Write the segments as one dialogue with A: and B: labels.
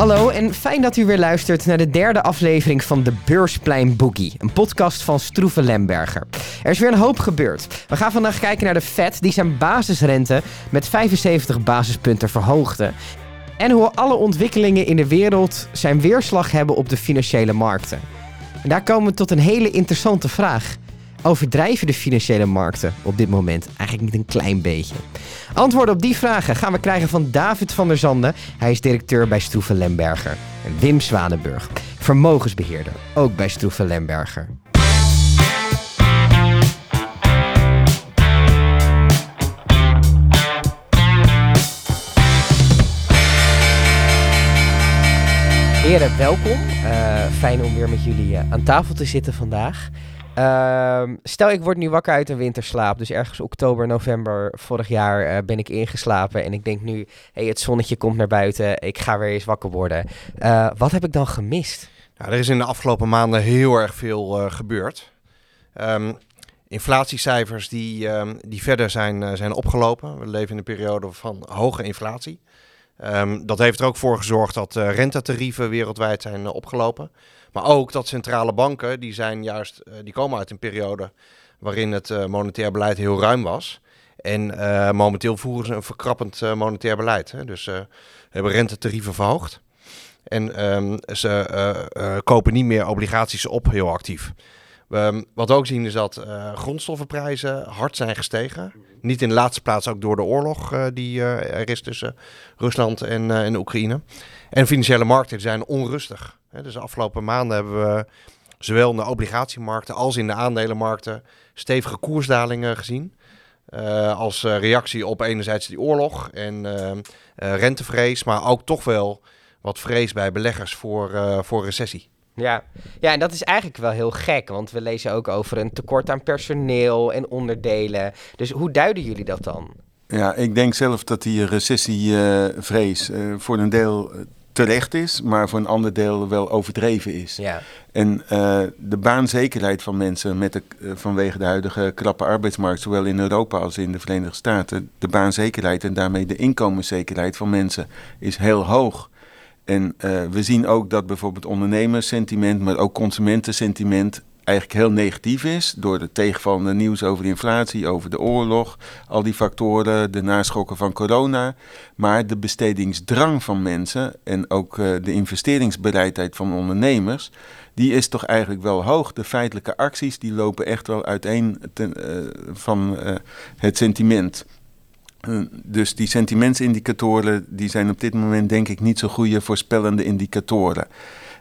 A: Hallo en fijn dat u weer luistert naar de derde aflevering van de Beursplein Boogie, een podcast van Stroeven Lemberger. Er is weer een hoop gebeurd. We gaan vandaag kijken naar de Fed die zijn basisrente met 75 basispunten verhoogde. En hoe alle ontwikkelingen in de wereld zijn weerslag hebben op de financiële markten. En daar komen we tot een hele interessante vraag. Overdrijven de financiële markten op dit moment eigenlijk niet een klein beetje? Antwoorden op die vragen gaan we krijgen van David van der Zanden. Hij is directeur bij Stroeven Lemberger. En Wim Zwanenburg, vermogensbeheerder, ook bij Stroeven Lemberger. Heren, welkom. Uh, fijn om weer met jullie uh, aan tafel te zitten vandaag. Uh, stel, ik word nu wakker uit een winterslaap. Dus ergens oktober, november vorig jaar uh, ben ik ingeslapen. En ik denk nu, hey, het zonnetje komt naar buiten. Ik ga weer eens wakker worden. wat heb ik dan gemist?
B: Nou, er is in de afgelopen maanden heel erg veel gebeurd. Um, inflatiecijfers die, um, die verder zijn, zijn opgelopen. We leven in een periode van hoge inflatie. Dat heeft er ook voor gezorgd dat rentetarieven wereldwijd zijn opgelopen. Maar ook dat centrale banken, die, zijn juist, uh, die komen uit een periode waarin het monetair beleid heel ruim was. En momenteel voeren ze een verkrappend monetair beleid. Hè. Dus ze hebben rentetarieven verhoogd. En um, ze kopen niet meer obligaties op heel actief. Um, wat we ook zien is dat uh, grondstoffenprijzen hard zijn gestegen. Niet in de laatste plaats ook door de oorlog uh, die uh, er is tussen Rusland en, en Oekraïne. En financiële markten zijn onrustig. Dus de afgelopen maanden hebben we zowel in de obligatiemarkten als in de aandelenmarkten stevige koersdalingen gezien. als reactie op enerzijds die oorlog en rentevrees, maar ook toch wel wat vrees bij beleggers voor, voor recessie.
A: Ja. ja, en dat is eigenlijk wel heel gek, want we lezen ook over een tekort aan personeel en onderdelen. Dus hoe duiden jullie dat dan?
C: Ja, ik denk zelf dat die recessievrees uh, uh, voor een deel terecht is, maar voor een ander deel wel overdreven is.
A: Ja.
C: En uh, de baanzekerheid van mensen met de, vanwege de huidige krappe arbeidsmarkt, zowel in Europa als in de Verenigde Staten, de baanzekerheid en daarmee de inkomenszekerheid van mensen is heel hoog. En uh, we zien ook dat bijvoorbeeld ondernemerssentiment, maar ook consumentensentiment eigenlijk heel negatief is. Door de tegenvallende nieuws over de inflatie, over de oorlog, al die factoren, de naschokken van corona. Maar de bestedingsdrang van mensen en ook uh, de investeringsbereidheid van ondernemers, die is toch eigenlijk wel hoog. De feitelijke acties die lopen echt wel uiteen ten, uh, van het sentiment. Eh, dus die sentimentsindicatoren die zijn op dit moment denk ik niet zo goede voorspellende indicatoren.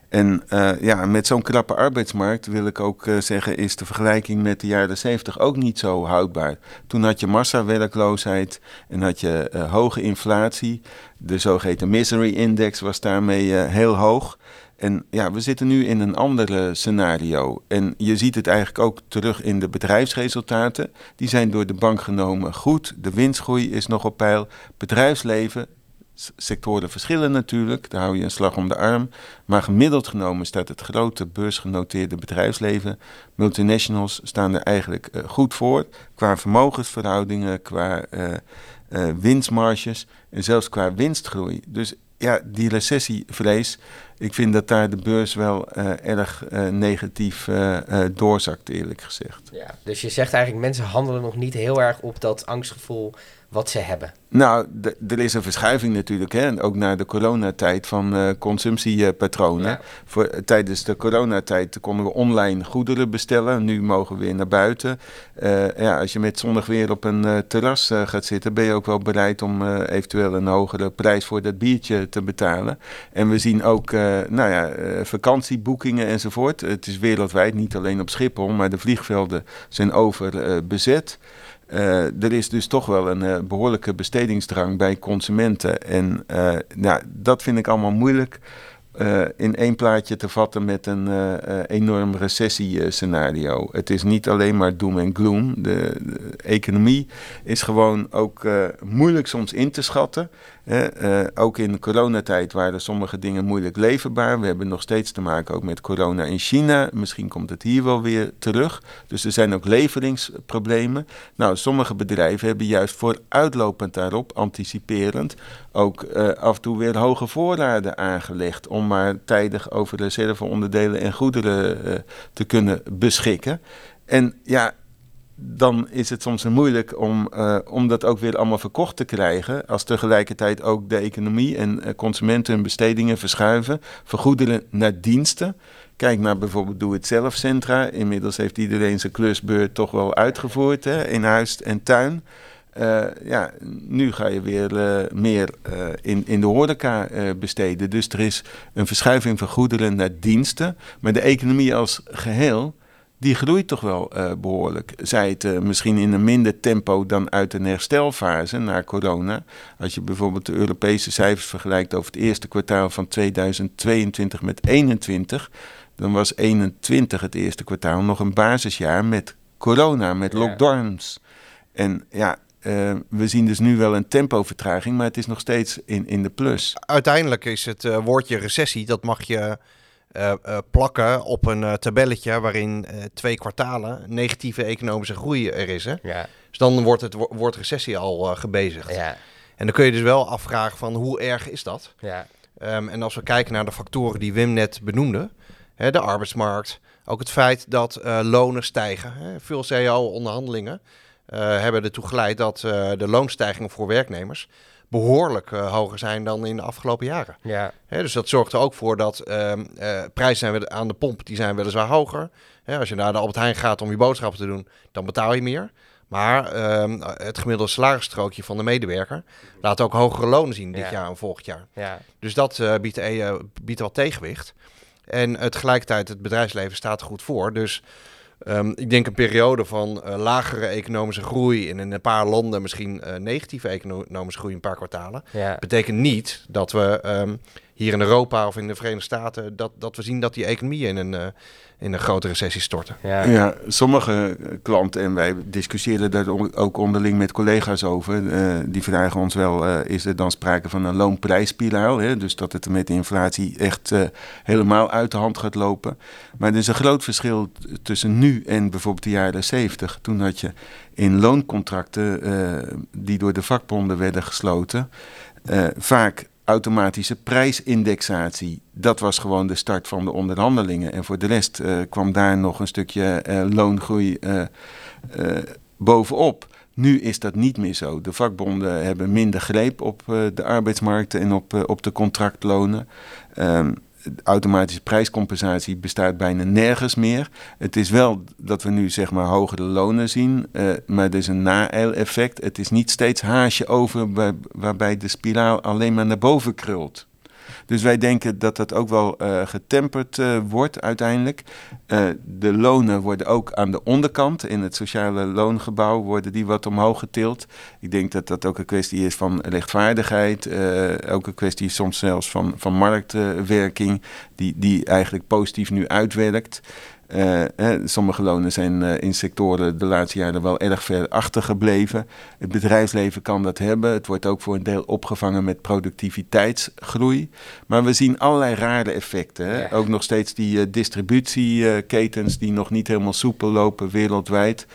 C: En uh, ja, met zo'n krappe arbeidsmarkt wil ik ook uh, zeggen, is de vergelijking met de jaren 70 ook niet zo houdbaar. Toen had je massawerkloosheid en had je hoge inflatie. De zogeheten misery index was daarmee heel hoog. En ja, we zitten nu in een ander scenario. En je ziet het eigenlijk ook terug in de bedrijfsresultaten. Die zijn door de bank genomen goed. De winstgroei is nog op peil. Bedrijfsleven, sectoren verschillen natuurlijk. Daar hou je een slag om de arm. Maar gemiddeld genomen staat het grote beursgenoteerde bedrijfsleven. Multinationals staan er eigenlijk uh, goed voor. Qua vermogensverhoudingen, qua uh, winstmarges en zelfs qua winstgroei. Dus ja, die recessievrees, ik vind dat daar de beurs wel uh, erg uh, negatief uh, doorzakt, eerlijk gezegd.
A: Ja, dus je zegt eigenlijk, mensen handelen nog niet heel erg op dat angstgevoel wat ze hebben.
C: Nou, er is een verschuiving natuurlijk, hè? ook naar de coronatijd van uh, consumptiepatronen. Ja. Voor, tijdens de coronatijd konden we online goederen bestellen. Nu mogen we weer naar buiten. Uh, ja, als je met zonnig weer op een uh, terras gaat zitten, ben je ook wel bereid om eventueel een hogere prijs voor dat biertje te betalen. En we zien ook nou ja, vakantieboekingen enzovoort. Het is wereldwijd, niet alleen op Schiphol, maar de vliegvelden zijn overbezet. Uh, er is dus toch wel een uh, behoorlijke bestedingsdrang bij consumenten. En uh, nou, dat vind ik allemaal moeilijk in één plaatje te vatten met een enorm recessiescenario. Het is niet alleen maar doom en gloom. De, de economie is gewoon ook moeilijk soms in te schatten. Uh, ook in coronatijd waren sommige dingen moeilijk leverbaar. We hebben nog steeds te maken ook met corona in China. Misschien komt het hier wel weer terug. Dus er zijn ook leveringsproblemen. Nou, sommige bedrijven hebben juist vooruitlopend daarop, anticiperend, ook uh, af en toe weer hoge voorraden aangelegd om maar tijdig over reserveonderdelen en goederen uh, te kunnen beschikken. En ja, dan is het soms moeilijk om, uh, om dat ook weer allemaal verkocht te krijgen. Als tegelijkertijd ook de economie en uh, consumenten hun bestedingen verschuiven. Vergoederen naar diensten. Kijk naar bijvoorbeeld Doe Het Zelf Centra. Inmiddels heeft iedereen zijn klusbeurt toch wel uitgevoerd hè, in huis en tuin. Uh, ja, nu ga je weer meer in, in de horeca besteden. Dus er is een verschuiving van goederen naar diensten. Maar de economie als geheel die groeit toch wel uh, behoorlijk. Zij het uh, misschien in een minder tempo dan uit een herstelfase na corona. Als je bijvoorbeeld de Europese cijfers vergelijkt over het eerste kwartaal van 2022 met 2021, dan was 21 het eerste kwartaal nog een basisjaar met corona, met lockdowns. En ja, uh, we zien dus nu wel een tempovertraging, maar het is nog steeds in, in de plus.
B: Uiteindelijk is het woordje recessie, dat mag je uh, uh, plakken op een uh, tabelletje waarin twee kwartalen negatieve economische groei er is. Hè?
A: Ja.
B: Dus dan wordt het woord recessie al gebezigd.
A: Ja.
B: En dan kun je dus wel afvragen van hoe erg is dat?
A: Ja.
B: Um, en als we kijken naar de factoren die Wim net benoemde, hè, de arbeidsmarkt, ook het feit dat lonen stijgen. Hè? Veel CAO-onderhandelingen hebben ertoe geleid dat de loonstijgingen voor werknemers behoorlijk uh, hoger zijn dan in de afgelopen jaren.
A: Ja.
B: Hè, dus dat zorgt er ook voor dat uh, uh, prijzen zijn aan de pomp die zijn weliswaar hoger. Hè, als je naar de Albert Heijn gaat om je boodschappen te doen, dan betaal je meer. Maar ehm, het gemiddelde salarisstrookje van de medewerker laat ook hogere lonen zien dit
A: Ja.
B: jaar en volgend jaar.
A: Ja.
B: Dus dat eh, biedt, eh, biedt wel tegenwicht. En het tegelijkertijd, het bedrijfsleven staat er goed voor. Dus ehm, ik denk een periode van eh, lagere economische groei en in een paar landen misschien eh, negatieve economische groei een paar kwartalen.
A: Ja.
B: Betekent niet dat we ehm, hier in Europa of in de Verenigde Staten, dat, dat we zien dat die economieën in een, eh, in een grote recessie storten.
A: Ja.
C: Ja, sommige klanten, en wij discussiëren daar ook onderling met collega's over, eh, die vragen ons wel, eh, is er dan sprake van een loonprijsspiraal? Hè? Dus dat het met de inflatie echt helemaal uit de hand gaat lopen. Maar er is een groot verschil tussen nu en bijvoorbeeld de jaren 70. Toen had je in looncontracten eh, die door de vakbonden werden gesloten, eh, vaak automatische prijsindexatie. Dat was gewoon de start van de onderhandelingen. En voor de rest eh, kwam daar nog een stukje eh, loongroei eh, bovenop. Nu is dat niet meer zo. De vakbonden hebben minder greep op de arbeidsmarkten en op, op de contractlonen. Ehm, automatische prijscompensatie bestaat bijna nergens meer. Het is wel dat we nu zeg maar hogere lonen zien, eh, maar er is een na-effect. Het is niet steeds haasje over waar- waarbij de spiraal alleen maar naar boven krult. Dus wij denken dat dat ook wel eh, getemperd eh, wordt uiteindelijk. De lonen worden ook aan de onderkant, in het sociale loongebouw, worden die wat omhoog getild. Ik denk dat dat ook een kwestie is van rechtvaardigheid. eh, ook een kwestie soms zelfs van, van marktwerking, die, die eigenlijk positief nu uitwerkt. Eh, hè, sommige lonen zijn eh, in sectoren de laatste jaren wel erg ver achtergebleven. Het bedrijfsleven kan dat hebben. Het wordt ook voor een deel opgevangen met productiviteitsgroei. Maar we zien allerlei rare effecten. Hè?
A: Ja.
C: Ook nog steeds die distributieketens die nog niet helemaal soepel lopen wereldwijd.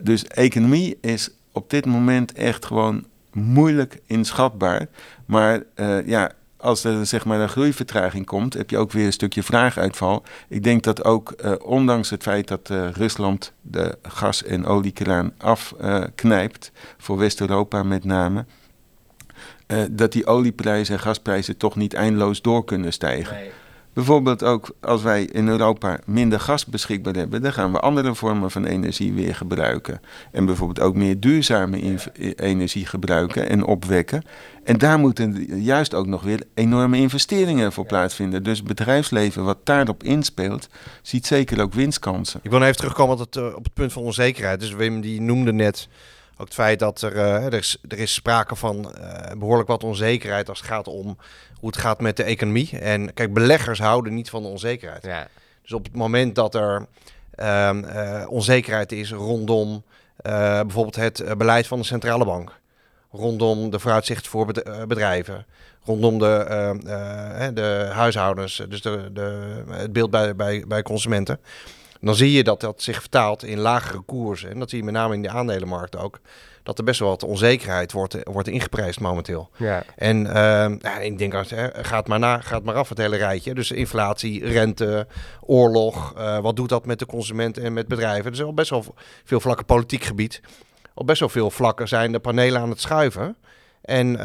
C: Dus economie is op dit moment echt gewoon moeilijk inschatbaar. Maar eh, ja, als er zeg maar een groeivertraging komt, heb je ook weer een stukje vraaguitval. Ik denk dat ook, eh, ondanks het feit dat eh, Rusland de gas- en oliekraan afknijpt, voor West-Europa met name, dat die olieprijzen en gasprijzen toch niet eindeloos door kunnen stijgen.
A: Nee.
C: Bijvoorbeeld ook als wij in Europa minder gas beschikbaar hebben, dan gaan we andere vormen van energie weer gebruiken. En bijvoorbeeld ook meer duurzame inv- energie gebruiken en opwekken. En daar moeten juist ook nog weer enorme investeringen voor plaatsvinden. Dus bedrijfsleven wat daarop inspeelt, ziet zeker ook winstkansen.
B: Ik wil even terugkomen op het, eh, op het punt van onzekerheid. Dus Wim die noemde net ook het feit dat er, eh, er, is, er is sprake van eh, behoorlijk wat onzekerheid als het gaat om hoe het gaat met de economie. En kijk, beleggers houden niet van de onzekerheid.
A: Ja.
B: Dus op het moment dat er ehm, eh, onzekerheid is rondom eh, bijvoorbeeld het eh, beleid van de centrale bank. rondom de vooruitzicht voor bedrijven, rondom de, de huishoudens, dus de, de, het beeld bij, bij, bij consumenten. Dan zie je dat dat zich vertaalt in lagere koersen. En dat zie je met name in de aandelenmarkt ook dat er best wel wat onzekerheid wordt, wordt ingeprijsd momenteel.
A: Ja.
B: En uh, ja, ik denk, gaat, maar na, gaat maar af het hele rijtje. Dus inflatie, rente, oorlog. Uh, wat doet dat met de consument en met bedrijven? Er is al best wel veel vlakken politiek gebied. Op best wel veel vlakken zijn de panelen aan het schuiven. En, uh,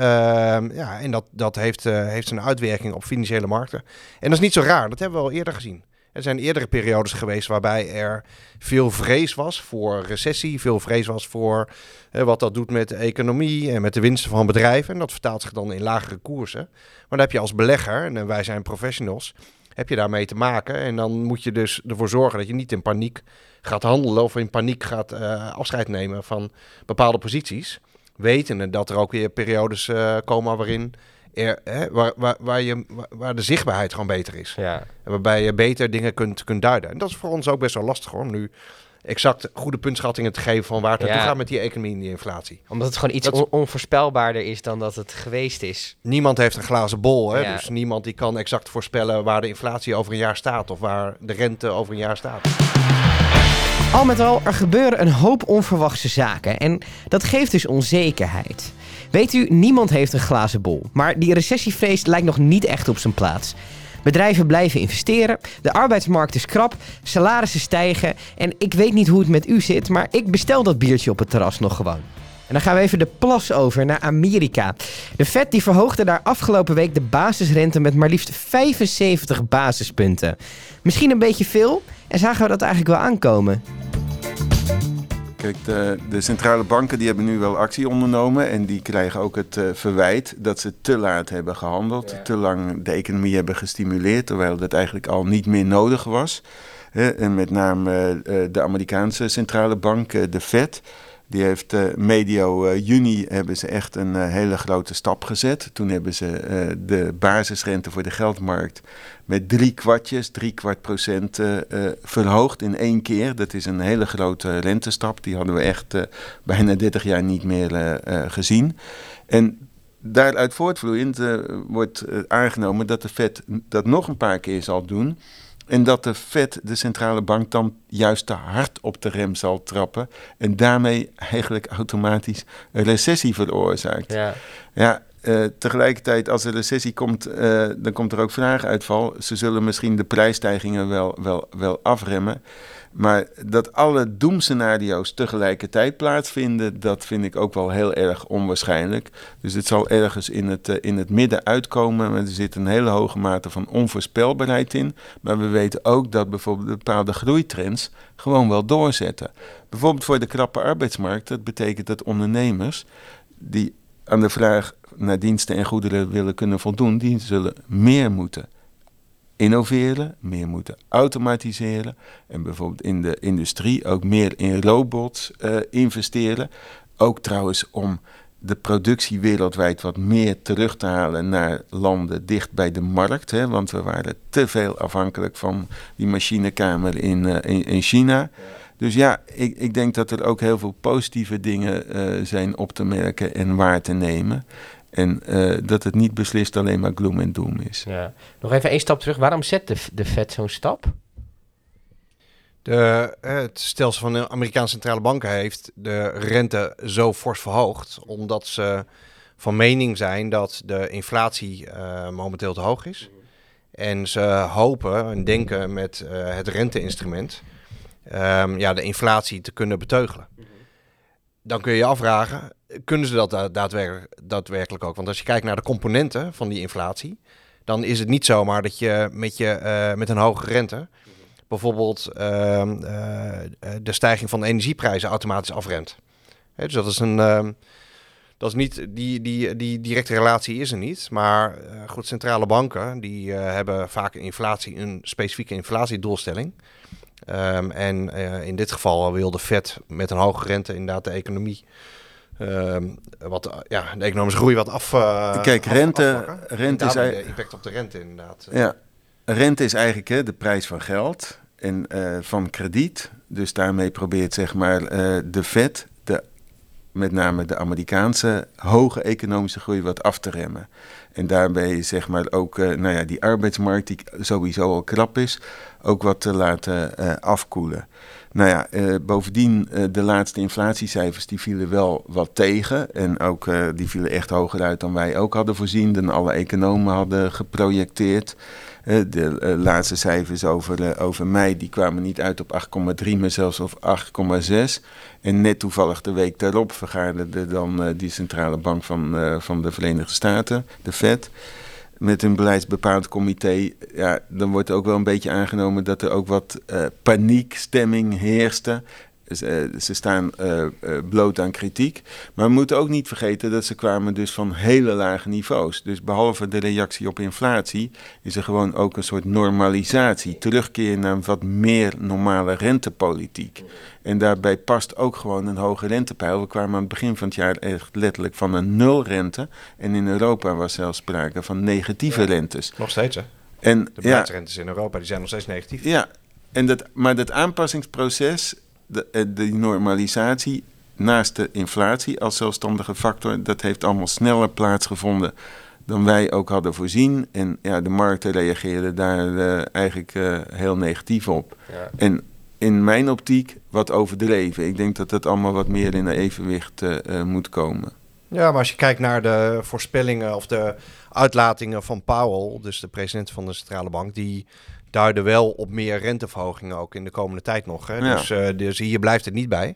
B: ja, en dat, dat heeft, uh, heeft zijn uitwerking op financiële markten. En dat is niet zo raar, dat hebben we al eerder gezien. Er zijn eerdere periodes geweest waarbij er veel vrees was voor recessie, veel vrees was voor wat dat doet met de economie en met de winsten van bedrijven. En dat vertaalt zich dan in lagere koersen. Maar dan heb je als belegger, en wij zijn professionals, heb je daarmee te maken. En dan moet je dus ervoor zorgen dat je niet in paniek gaat handelen of in paniek gaat uh, afscheid nemen van bepaalde posities. Wetende dat er ook weer periodes uh, komen waarin er, hè, waar, waar, waar, je, waar de zichtbaarheid gewoon beter is.
A: Ja.
B: En waarbij je beter dingen kunt, kunt duiden. En dat is voor ons ook best wel lastig hoor, om nu exact goede puntschattingen te geven van waar het naartoe gaat met die economie en die inflatie.
A: Omdat het gewoon iets onvoorspelbaarder is dan dat het geweest is.
B: Niemand heeft een glazen bol, hè? dus niemand die kan exact voorspellen waar de inflatie over een jaar staat of waar de rente over een jaar staat.
A: Al met al, er gebeuren een hoop onverwachte zaken en dat geeft dus onzekerheid. Weet u, niemand heeft een glazen bol, maar die recessievrees lijkt nog niet echt op zijn plaats. Bedrijven blijven investeren, de arbeidsmarkt is krap, salarissen stijgen en ik weet niet hoe het met u zit, maar ik bestel dat biertje op het terras nog gewoon. En dan gaan we even de plas over naar Amerika. De Fed die verhoogde daar afgelopen week de basisrente met maar liefst 75 basispunten. Misschien een beetje veel en zagen we dat eigenlijk wel aankomen.
C: Kijk, de, de, centrale banken die hebben nu wel actie ondernomen en die krijgen ook het uh, verwijt dat ze te laat hebben gehandeld, te lang de economie hebben gestimuleerd, terwijl dat eigenlijk al niet meer nodig was. en met name uh, de Amerikaanse centrale bank, de Fed, die heeft uh, medio uh, juni hebben ze echt een uh, hele grote stap gezet. Toen hebben ze de basisrente voor de geldmarkt met drie kwartjes, drie kwart procent verhoogd in één keer. Dat is een hele grote rentestap. Die hadden we echt bijna 30 jaar niet meer gezien. En daaruit voortvloeiend wordt aangenomen dat de Fed dat nog een paar keer zal doen. En dat de Fed, de centrale bank, dan juist te hard op de rem zal trappen. En daarmee eigenlijk automatisch een recessie veroorzaakt.
A: Ja,
C: ja uh, tegelijkertijd, als er recessie komt, uh, dan komt er ook vraaguitval. Ze zullen misschien de prijsstijgingen wel, wel, wel afremmen. Maar dat alle doemscenario's tegelijkertijd plaatsvinden, dat vind ik ook wel heel erg onwaarschijnlijk. Dus het zal ergens in het, uh, in het midden uitkomen. Er zit een hele hoge mate van onvoorspelbaarheid in. Maar we weten ook dat bijvoorbeeld bepaalde groeitrends gewoon wel doorzetten. Bijvoorbeeld voor de krappe arbeidsmarkt. Dat betekent dat ondernemers die aan de vraag naar diensten en goederen willen kunnen voldoen, die zullen meer moeten innoveren, meer moeten automatiseren en bijvoorbeeld in de industrie ook meer in robots uh, investeren. Ook trouwens om de productie wereldwijd wat meer terug te halen naar landen dicht bij de markt. Hè, want we waren te veel afhankelijk van die machinekamer in, uh, in, in, China. Dus ja, ik, ik denk dat er ook heel veel positieve dingen uh, zijn op te merken en waar te nemen. En uh, dat het niet beslist alleen maar gloom en doom is.
A: Ja. Nog even één stap terug. Waarom zet de, de Fed zo'n stap?
B: De, het stelsel van de Amerikaanse centrale banken heeft de rente zo fors verhoogd. Omdat ze van mening zijn dat de inflatie uh, momenteel te hoog is. En ze hopen en denken met uh, het renteinstrument um, ja, de inflatie te kunnen beteugelen. Dan kun je je afvragen, kunnen ze dat daadwerkelijk, ook? Want als je kijkt naar de componenten van die inflatie, dan is het niet zomaar dat je met, je, uh, met een hoge rente bijvoorbeeld uh, uh, de stijging van de energieprijzen automatisch afremt. Hè, dus dat is een. Ehm, dat is niet, die, die, die directe relatie is er niet. Maar goed, centrale banken die hebben vaak een inflatie, een specifieke inflatiedoelstelling. Um, en in dit geval wil de Fed met een hoge rente inderdaad de economie uh, wat, ja, de economische groei wat af. Uh,
C: Kijk, rente, rente is
B: eigenlijk. impact op de rente, inderdaad.
C: Ja, rente is eigenlijk hè, de prijs van geld en uh, van krediet. Dus daarmee probeert zeg maar de Fed de met name de Amerikaanse hoge economische groei wat af te remmen. En daarbij zeg maar ook nou ja, die arbeidsmarkt die sowieso al krap is, ook wat te laten afkoelen. Nou ja, uh, bovendien de laatste inflatiecijfers die vielen wel wat tegen. En ook die vielen echt hoger uit dan wij ook hadden voorzien, dan alle economen hadden geprojecteerd. De laatste cijfers over, over mei die kwamen niet uit op 8,3, maar zelfs op 8,6. En net toevallig de week daarop vergaderde dan die centrale bank van, van de Verenigde Staten, de Fed met een beleidsbepaald comité, ja, dan wordt ook wel een beetje aangenomen dat er ook wat uh, paniekstemming heerste. Ze, eh, ze staan uh, bloot aan kritiek. Maar we moeten ook niet vergeten dat ze kwamen dus van hele lage niveaus. Dus behalve de reactie op inflatie is er gewoon ook een soort normalisatie. Terugkeer naar een wat meer normale rentepolitiek. En daarbij past ook gewoon een hoge rentepeil. We kwamen aan het begin van het jaar echt letterlijk van een nulrente. En in Europa was zelfs sprake van negatieve ja, rentes.
B: Nog steeds hè?
C: En,
B: de ja, in Europa die zijn nog steeds negatief.
C: Ja, en dat, maar dat aanpassingsproces de, eh, de normalisatie naast de inflatie als zelfstandige factor, dat heeft allemaal sneller plaatsgevonden dan wij ook hadden voorzien. En ja, de markten reageerden daar uh, eigenlijk uh, heel negatief op. Ja. En in mijn optiek wat overdreven. Ik denk dat dat allemaal wat meer in een evenwicht uh, moet komen.
B: Ja, maar als je kijkt naar de voorspellingen of de uitlatingen van Powell, dus de president van de centrale bank, die duiden wel op meer renteverhogingen ook in de komende tijd nog. Hè? Ja. Dus, uh, dus hier blijft het niet bij.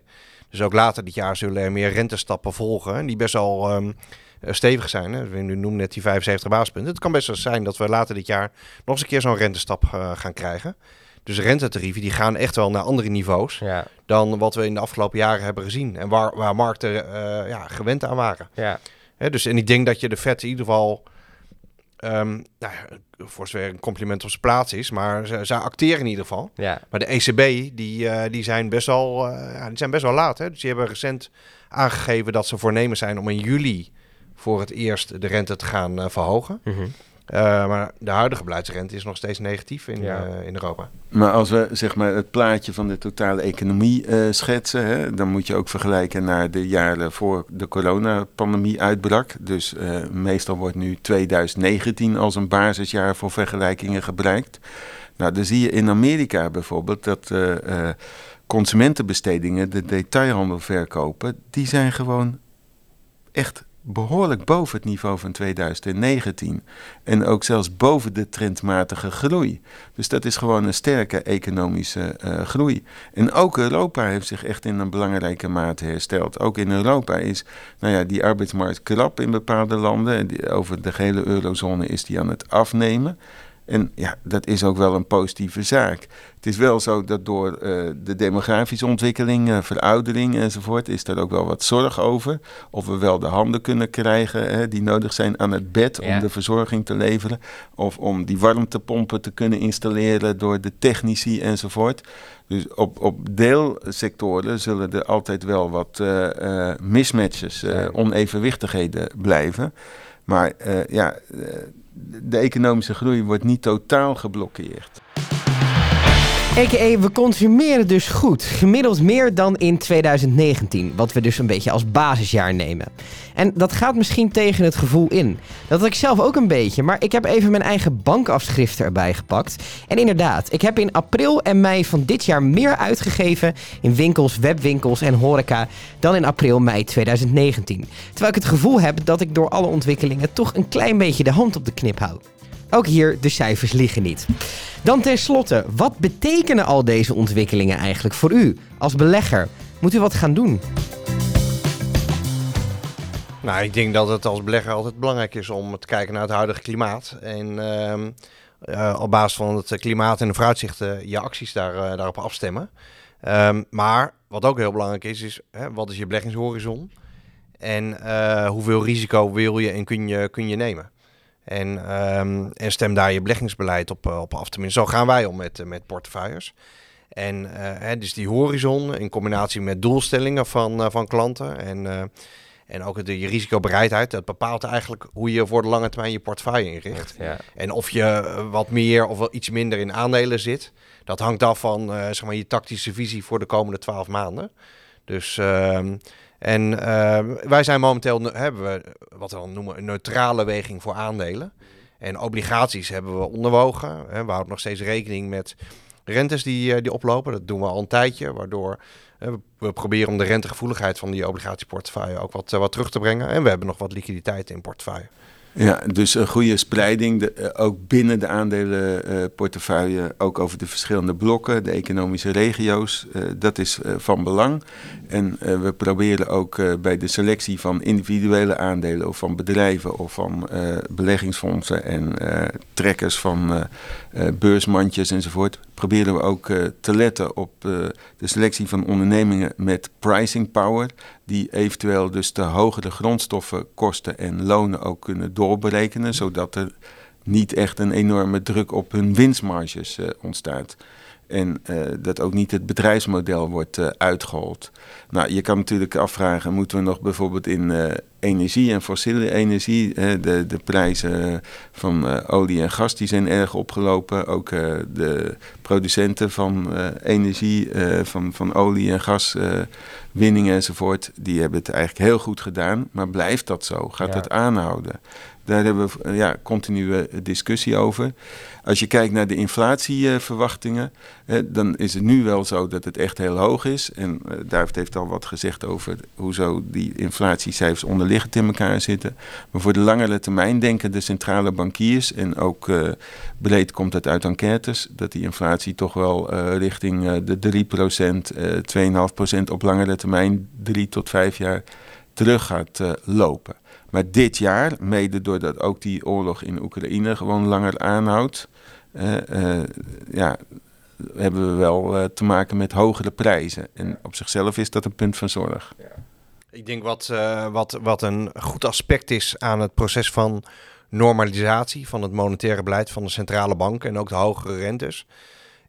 B: Dus ook later dit jaar zullen er meer rentestappen volgen. Die best wel um, stevig zijn. Hè? We noemen net die 75 basispunten. Het kan best wel zijn dat we later dit jaar nog eens een keer zo'n rentestap uh, gaan krijgen. Dus rentetarieven die gaan echt wel naar andere niveaus ja. dan wat we in de afgelopen jaren hebben gezien. En waar, waar markten uh, ja, gewend aan waren. Ja. Hè, dus en ik denk dat je de vet in ieder geval Um, nou voor zover een compliment op zijn plaats is, maar ze, ze acteren in ieder geval. Ja. Maar de ECB, die, uh, die, zijn best wel, uh, ja, die zijn best wel laat. Hè? Dus die hebben recent aangegeven dat ze voornemen zijn om in juli voor het eerst de rente te gaan uh, verhogen. Mm -hmm. Uh, maar de huidige beleidsrente is nog steeds negatief in, ja. uh, in Europa.
C: Maar als we zeg maar, het plaatje van de totale economie uh, schetsen, hè, dan moet je ook vergelijken naar de jaren voor de coronapandemie uitbrak. Dus meestal wordt nu 2019 als een basisjaar voor vergelijkingen gebruikt. Nou, dan zie je in Amerika bijvoorbeeld dat consumentenbestedingen, de detailhandel verkopen, die zijn gewoon echt behoorlijk boven het niveau van 2019. En ook zelfs boven de trendmatige groei. Dus dat is gewoon een sterke economische uh, groei. En ook Europa heeft zich echt in een belangrijke mate hersteld. Ook in Europa is nou ja, die arbeidsmarkt krap in bepaalde landen. Over de hele eurozone is die aan het afnemen. En ja, dat is ook wel een positieve zaak. Het is wel zo dat door uh, de demografische ontwikkeling, uh, veroudering enzovoort, is er ook wel wat zorg over. Of we wel de handen kunnen krijgen hè, die nodig zijn aan het bed om de verzorging te leveren. Of om die warmtepompen te kunnen installeren door de technici enzovoort. Dus op, op deelsectoren zullen er altijd wel wat uh, mismatches, onevenwichtigheden blijven. Maar ja de economische groei wordt niet totaal geblokkeerd.
A: A.k.a. we consumeren dus goed. Gemiddeld meer dan in 2019. Wat we dus een beetje als basisjaar nemen. En dat gaat misschien tegen het gevoel in. Dat had ik zelf ook een beetje. Maar ik heb even mijn eigen bankafschriften erbij gepakt. En inderdaad, ik heb in april en mei van dit jaar meer uitgegeven in winkels, webwinkels en horeca dan in april, mei 2019. Terwijl ik het gevoel heb dat ik door alle ontwikkelingen toch een klein beetje de hand op de knip hou. Ook hier, de cijfers liggen niet. Dan tenslotte, wat betekenen al deze ontwikkelingen eigenlijk voor u als belegger? Moet u wat gaan doen?
B: Nou, ik denk dat het als belegger altijd belangrijk is om te kijken naar het huidige klimaat. En uh, uh, op basis van het klimaat en de vooruitzichten je acties daar, uh, daarop afstemmen. Um, maar wat ook heel belangrijk is, is hè, wat is je beleggingshorizon? En uh, hoeveel risico wil je en kun je, kun je nemen? En, um, en stem daar je beleggingsbeleid op, op af. Tenminste, zo gaan wij om met, met portefeuilles. En uh, hè, dus die horizon in combinatie met doelstellingen van, uh, van klanten en, uh, en ook de je risicobereidheid, dat bepaalt eigenlijk hoe je voor de lange termijn je portefeuille inricht. Ja. En of je wat meer of wel iets minder in aandelen zit, dat hangt af van zeg maar, je tactische visie voor de komende twaalf maanden. Dus, ehm, En eh, wij zijn momenteel, hebben we wat we noemen een neutrale weging voor aandelen. En obligaties hebben we onderwogen. Hè. We houden nog steeds rekening met rentes die, eh, die oplopen. Dat doen we al een tijdje, waardoor we proberen om de rentegevoeligheid van die obligatieportefeuille ook wat, wat terug te brengen. En we hebben nog wat liquiditeit in portefeuille.
C: Ja, dus een goede spreiding, eh, ook binnen de aandelenportefeuille, ook over de verschillende blokken, de economische regio's, uh, dat is uh, van belang. En we proberen ook bij de selectie van individuele aandelen of van bedrijven of van beleggingsfondsen en trekkers van beursmandjes enzovoort, proberen we ook te letten op de selectie van ondernemingen met pricing power, die eventueel dus de hogere grondstoffenkosten en lonen ook kunnen doorberekenen, zodat er niet echt een enorme druk op hun winstmarges uh, ontstaat. En dat ook niet het bedrijfsmodel wordt uitgehold. Nou, je kan natuurlijk afvragen, moeten we nog bijvoorbeeld in energie en fossiele energie, de, de prijzen van olie en gas, die zijn erg opgelopen. Ook de producenten van energie, van, van olie en gaswinningen enzovoort, die hebben het eigenlijk heel goed gedaan. Maar blijft dat zo? Gaat ja. dat aanhouden? Daar hebben we ja, continue discussie over. Als je kijkt naar de inflatieverwachtingen, dan is het nu wel zo dat het echt heel hoog is. En uh, David heeft al wat gezegd over hoezo die inflatiecijfers onderliggend in elkaar zitten. Maar voor de langere termijn denken de centrale bankiers, en ook uh, breed komt het uit enquêtes, dat die inflatie toch wel uh, richting de 3%, 2,5% op langere termijn, 3 tot 5 jaar terug gaat lopen. Maar dit jaar, mede doordat ook die oorlog in Oekraïne gewoon langer aanhoudt, uh, ja, hebben we wel te maken met hogere prijzen. En op zichzelf is dat een punt van zorg.
B: Ik denk wat, wat, wat een goed aspect is aan het proces van normalisatie van het monetaire beleid van de centrale banken en ook de hogere rentes,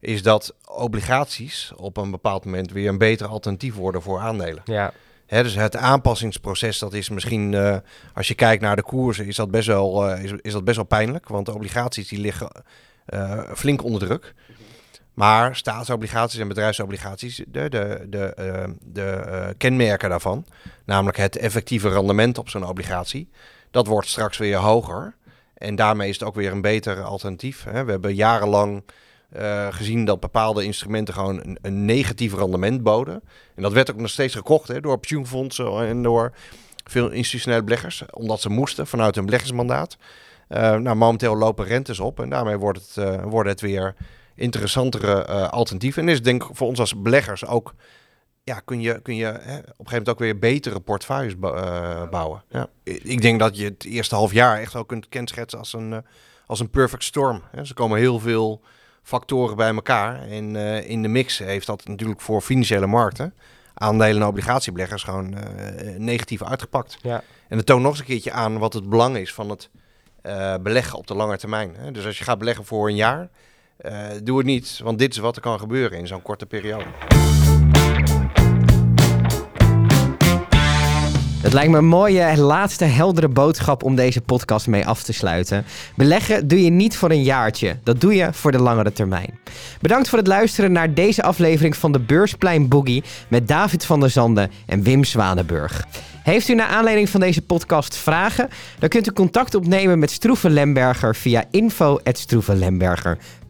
B: is dat obligaties op een bepaald moment weer een beter alternatief worden voor aandelen. Ja dus het aanpassingsproces, dat is misschien, uh, als je kijkt naar de koersen, is dat best wel, uh, is, is dat best wel pijnlijk. Want de obligaties die liggen uh, flink onder druk. Maar staatsobligaties en bedrijfsobligaties, de, de, de, de kenmerken daarvan, namelijk het effectieve rendement op zo'n obligatie, dat wordt straks weer hoger. En daarmee is het ook weer een beter alternatief. Hè. We hebben jarenlang uh, gezien dat bepaalde instrumenten gewoon een, een, negatief rendement boden. En dat werd ook nog steeds gekocht hè, door pensioenfondsen en door veel institutionele beleggers, omdat ze moesten vanuit hun beleggersmandaat. Uh, nou, momenteel lopen rentes op en daarmee wordt het, uh, wordt het weer interessantere alternatieven. En is denk ik voor ons als beleggers ook, ja, kun je, kun je hè, op een gegeven moment ook weer betere portefeuilles bouwen. Ja. Ik denk dat je het eerste half jaar echt wel kunt kenschetsen als een, als een perfect storm. Ze komen heel veel factoren bij elkaar. En uh, in de mix heeft dat natuurlijk voor financiële markten, aandelen en obligatiebeleggers, gewoon uh, negatief uitgepakt. Ja. En het toont nog eens een keertje aan wat het belang is van het uh, beleggen op de lange termijn. Hè. Dus als je gaat beleggen voor een jaar, doe het niet, want dit is wat er kan gebeuren in zo'n korte periode.
A: Het lijkt me een mooie laatste heldere boodschap om deze podcast mee af te sluiten. Beleggen doe je niet voor een jaartje, dat doe je voor de langere termijn. Bedankt voor het luisteren naar deze aflevering van de Beursplein Boogie met David van der Zanden en Wim Zwanenburg. Heeft u naar aanleiding van deze podcast vragen? Dan kunt u contact opnemen met Stroeven Lemberger via info.stroevenlemberger.nl.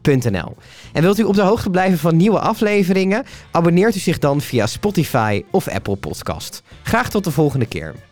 A: En wilt u op de hoogte blijven van nieuwe afleveringen? Abonneert u zich dan via Spotify of Apple Podcast. Graag tot de volgende keer.